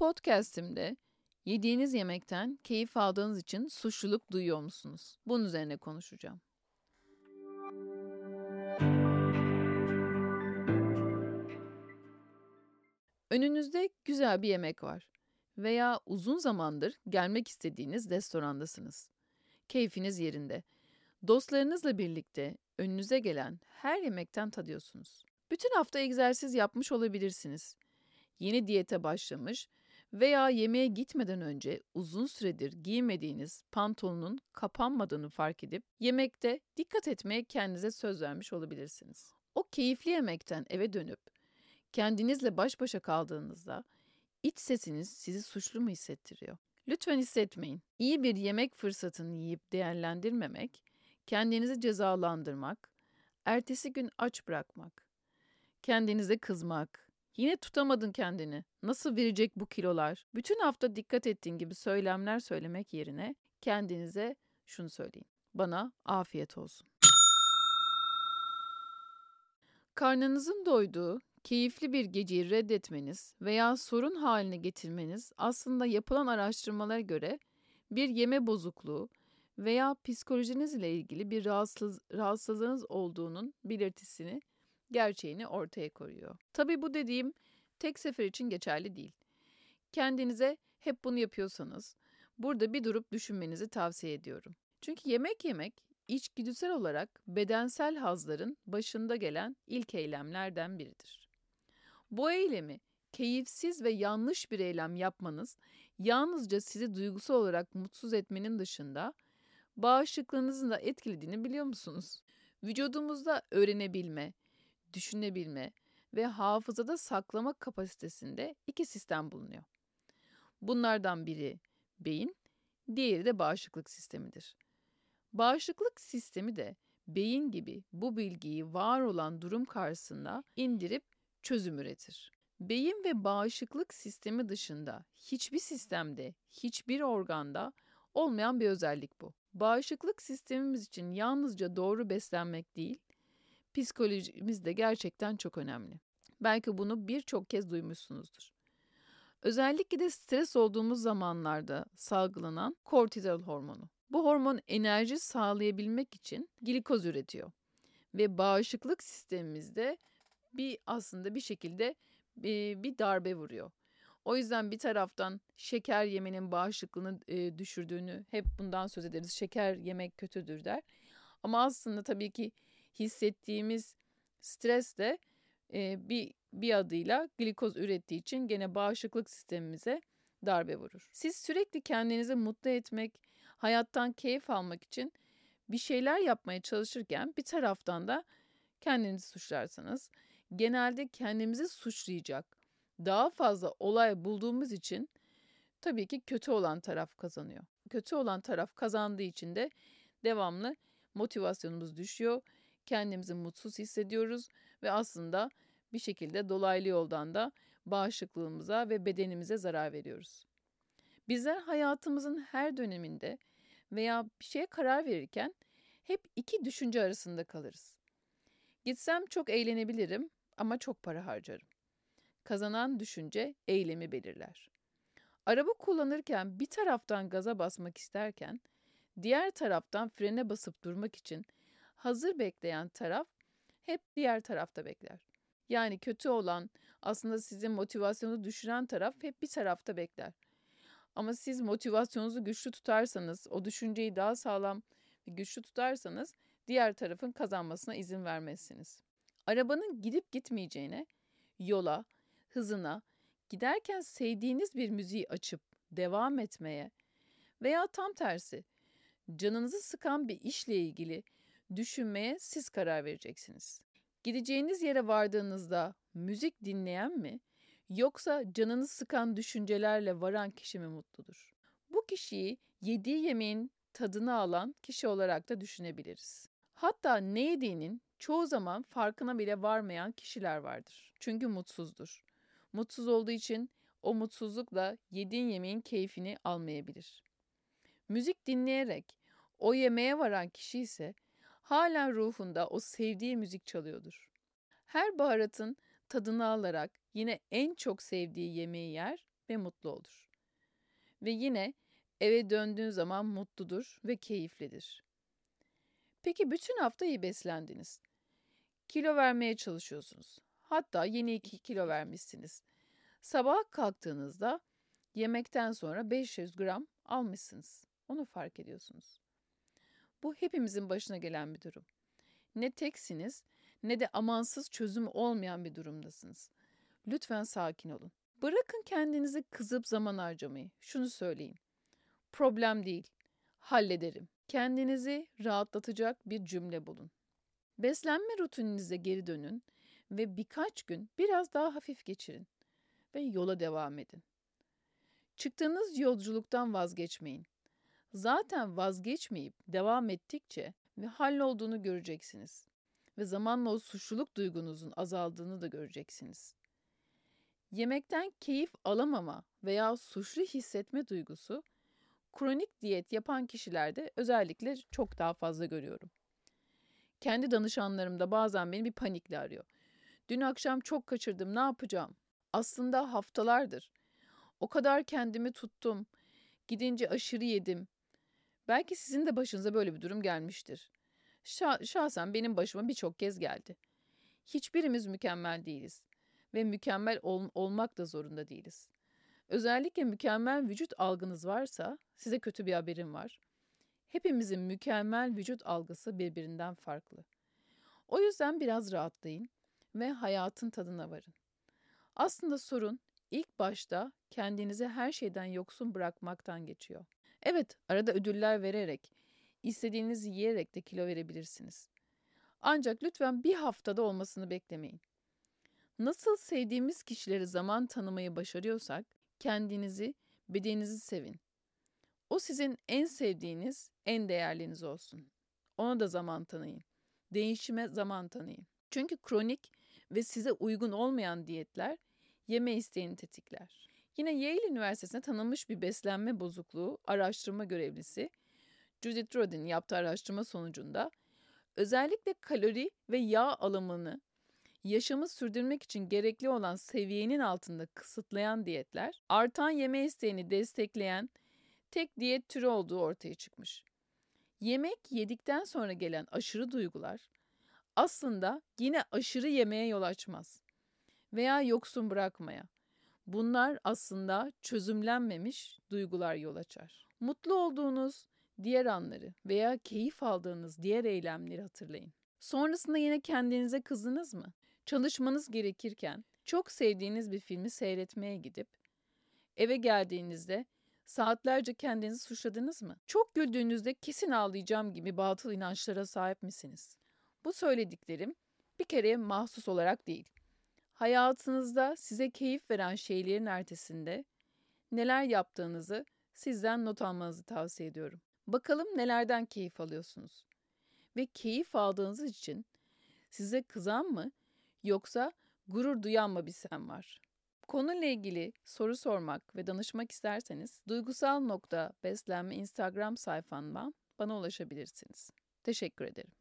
podcast'imde yediğiniz yemekten keyif aldığınız için suçluluk duyuyor musunuz? Bunun üzerine konuşacağım. Önünüzde güzel bir yemek var veya uzun zamandır gelmek istediğiniz restorandasınız. Keyfiniz yerinde. Dostlarınızla birlikte önünüze gelen her yemekten tadıyorsunuz. Bütün hafta egzersiz yapmış olabilirsiniz. Yeni diyete başlamış veya yemeğe gitmeden önce uzun süredir giymediğiniz pantolonun kapanmadığını fark edip yemekte dikkat etmeye kendinize söz vermiş olabilirsiniz. O keyifli yemekten eve dönüp kendinizle baş başa kaldığınızda iç sesiniz sizi suçlu mu hissettiriyor? Lütfen hissetmeyin. İyi bir yemek fırsatını yiyip değerlendirmemek, kendinizi cezalandırmak, ertesi gün aç bırakmak, kendinize kızmak, yine tutamadın kendini, nasıl verecek bu kilolar, bütün hafta dikkat ettiğin gibi söylemler söylemek yerine kendinize şunu söyleyin. Bana afiyet olsun. Karnınızın doyduğu, keyifli bir geceyi reddetmeniz veya sorun haline getirmeniz aslında yapılan araştırmalara göre bir yeme bozukluğu veya psikolojinizle ilgili bir rahatsız, rahatsızlığınız olduğunun belirtisini, gerçeğini ortaya koyuyor. Tabii bu dediğim tek sefer için geçerli değil. Kendinize hep bunu yapıyorsanız burada bir durup düşünmenizi tavsiye ediyorum. Çünkü yemek yemek içgüdüsel olarak bedensel hazların başında gelen ilk eylemlerden biridir. Bu eylemi keyifsiz ve yanlış bir eylem yapmanız yalnızca sizi duygusal olarak mutsuz etmenin dışında bağışıklığınızın da etkilediğini biliyor musunuz? Vücudumuzda öğrenebilme, düşünebilme ve hafızada saklama kapasitesinde iki sistem bulunuyor. Bunlardan biri beyin, diğeri de bağışıklık sistemidir. Bağışıklık sistemi de beyin gibi bu bilgiyi var olan durum karşısında indirip çözüm üretir. Beyin ve bağışıklık sistemi dışında hiçbir sistemde, hiçbir organda olmayan bir özellik bu. Bağışıklık sistemimiz için yalnızca doğru beslenmek değil, psikolojimiz de gerçekten çok önemli. Belki bunu birçok kez duymuşsunuzdur. Özellikle de stres olduğumuz zamanlarda salgılanan kortizol hormonu. Bu hormon enerji sağlayabilmek için glikoz üretiyor ve bağışıklık sistemimizde bir aslında bir şekilde bir darbe vuruyor. O yüzden bir taraftan şeker yemenin bağışıklığını düşürdüğünü hep bundan söz ederiz. Şeker yemek kötüdür der. Ama aslında tabii ki hissettiğimiz stres de bir bir adıyla glikoz ürettiği için gene bağışıklık sistemimize darbe vurur. Siz sürekli kendinizi mutlu etmek, hayattan keyif almak için bir şeyler yapmaya çalışırken bir taraftan da kendinizi suçlarsanız genelde kendimizi suçlayacak daha fazla olay bulduğumuz için tabii ki kötü olan taraf kazanıyor. Kötü olan taraf kazandığı için de devamlı motivasyonumuz düşüyor. Kendimizi mutsuz hissediyoruz ve aslında bir şekilde dolaylı yoldan da bağışıklığımıza ve bedenimize zarar veriyoruz. Bizler hayatımızın her döneminde veya bir şeye karar verirken hep iki düşünce arasında kalırız. Gitsem çok eğlenebilirim ama çok para harcarım. Kazanan düşünce eylemi belirler. Araba kullanırken bir taraftan gaza basmak isterken diğer taraftan frene basıp durmak için hazır bekleyen taraf hep diğer tarafta bekler. Yani kötü olan aslında sizin motivasyonu düşüren taraf hep bir tarafta bekler. Ama siz motivasyonunuzu güçlü tutarsanız, o düşünceyi daha sağlam ve güçlü tutarsanız diğer tarafın kazanmasına izin vermezsiniz. Arabanın gidip gitmeyeceğine, yola, hızına, giderken sevdiğiniz bir müziği açıp devam etmeye veya tam tersi canınızı sıkan bir işle ilgili düşünmeye siz karar vereceksiniz. Gideceğiniz yere vardığınızda müzik dinleyen mi yoksa canını sıkan düşüncelerle varan kişi mi mutludur? Bu kişiyi yediği yemeğin tadını alan kişi olarak da düşünebiliriz. Hatta ne yediğinin çoğu zaman farkına bile varmayan kişiler vardır. Çünkü mutsuzdur. Mutsuz olduğu için o mutsuzlukla yediğin yemeğin keyfini almayabilir. Müzik dinleyerek o yemeğe varan kişi ise hala ruhunda o sevdiği müzik çalıyordur. Her baharatın tadını alarak yine en çok sevdiği yemeği yer ve mutlu olur. Ve yine eve döndüğün zaman mutludur ve keyiflidir. Peki bütün hafta iyi beslendiniz. Kilo vermeye çalışıyorsunuz. Hatta yeni 2 kilo vermişsiniz. Sabah kalktığınızda yemekten sonra 500 gram almışsınız. Onu fark ediyorsunuz. Bu hepimizin başına gelen bir durum. Ne teksiniz ne de amansız çözüm olmayan bir durumdasınız. Lütfen sakin olun. Bırakın kendinizi kızıp zaman harcamayı. Şunu söyleyeyim. Problem değil. Hallederim. Kendinizi rahatlatacak bir cümle bulun. Beslenme rutininize geri dönün ve birkaç gün biraz daha hafif geçirin ve yola devam edin. Çıktığınız yolculuktan vazgeçmeyin. Zaten vazgeçmeyip devam ettikçe ve hallolduğunu göreceksiniz ve zamanla o suçluluk duygunuzun azaldığını da göreceksiniz. Yemekten keyif alamama veya suçlu hissetme duygusu kronik diyet yapan kişilerde özellikle çok daha fazla görüyorum. Kendi danışanlarım da bazen beni bir panikle arıyor. Dün akşam çok kaçırdım, ne yapacağım? Aslında haftalardır. O kadar kendimi tuttum. Gidince aşırı yedim. Belki sizin de başınıza böyle bir durum gelmiştir. Şah, şahsen benim başıma birçok kez geldi. Hiçbirimiz mükemmel değiliz ve mükemmel ol, olmak da zorunda değiliz. Özellikle mükemmel vücut algınız varsa size kötü bir haberim var. Hepimizin mükemmel vücut algısı birbirinden farklı. O yüzden biraz rahatlayın ve hayatın tadına varın. Aslında sorun ilk başta kendinizi her şeyden yoksun bırakmaktan geçiyor. Evet, arada ödüller vererek, istediğinizi yiyerek de kilo verebilirsiniz. Ancak lütfen bir haftada olmasını beklemeyin. Nasıl sevdiğimiz kişileri zaman tanımayı başarıyorsak, kendinizi, bedeninizi sevin. O sizin en sevdiğiniz, en değerliniz olsun. Ona da zaman tanıyın. Değişime zaman tanıyın. Çünkü kronik ve size uygun olmayan diyetler yeme isteğini tetikler. Yine Yale Üniversitesi'nde tanınmış bir beslenme bozukluğu araştırma görevlisi Judith Rodin yaptığı araştırma sonucunda özellikle kalori ve yağ alımını yaşamı sürdürmek için gerekli olan seviyenin altında kısıtlayan diyetler, artan yeme isteğini destekleyen tek diyet türü olduğu ortaya çıkmış. Yemek yedikten sonra gelen aşırı duygular aslında yine aşırı yemeye yol açmaz veya yoksun bırakmaya. Bunlar aslında çözümlenmemiş duygular yol açar. Mutlu olduğunuz diğer anları veya keyif aldığınız diğer eylemleri hatırlayın. Sonrasında yine kendinize kızdınız mı? Çalışmanız gerekirken çok sevdiğiniz bir filmi seyretmeye gidip eve geldiğinizde saatlerce kendinizi suçladınız mı? Çok güldüğünüzde kesin ağlayacağım gibi batıl inançlara sahip misiniz? Bu söylediklerim bir kere mahsus olarak değil. Hayatınızda size keyif veren şeylerin ertesinde neler yaptığınızı sizden not almanızı tavsiye ediyorum. Bakalım nelerden keyif alıyorsunuz? Ve keyif aldığınız için size kızan mı yoksa gurur duyan mı bir sen var? Konuyla ilgili soru sormak ve danışmak isterseniz duygusal nokta beslenme Instagram sayfamdan bana ulaşabilirsiniz. Teşekkür ederim.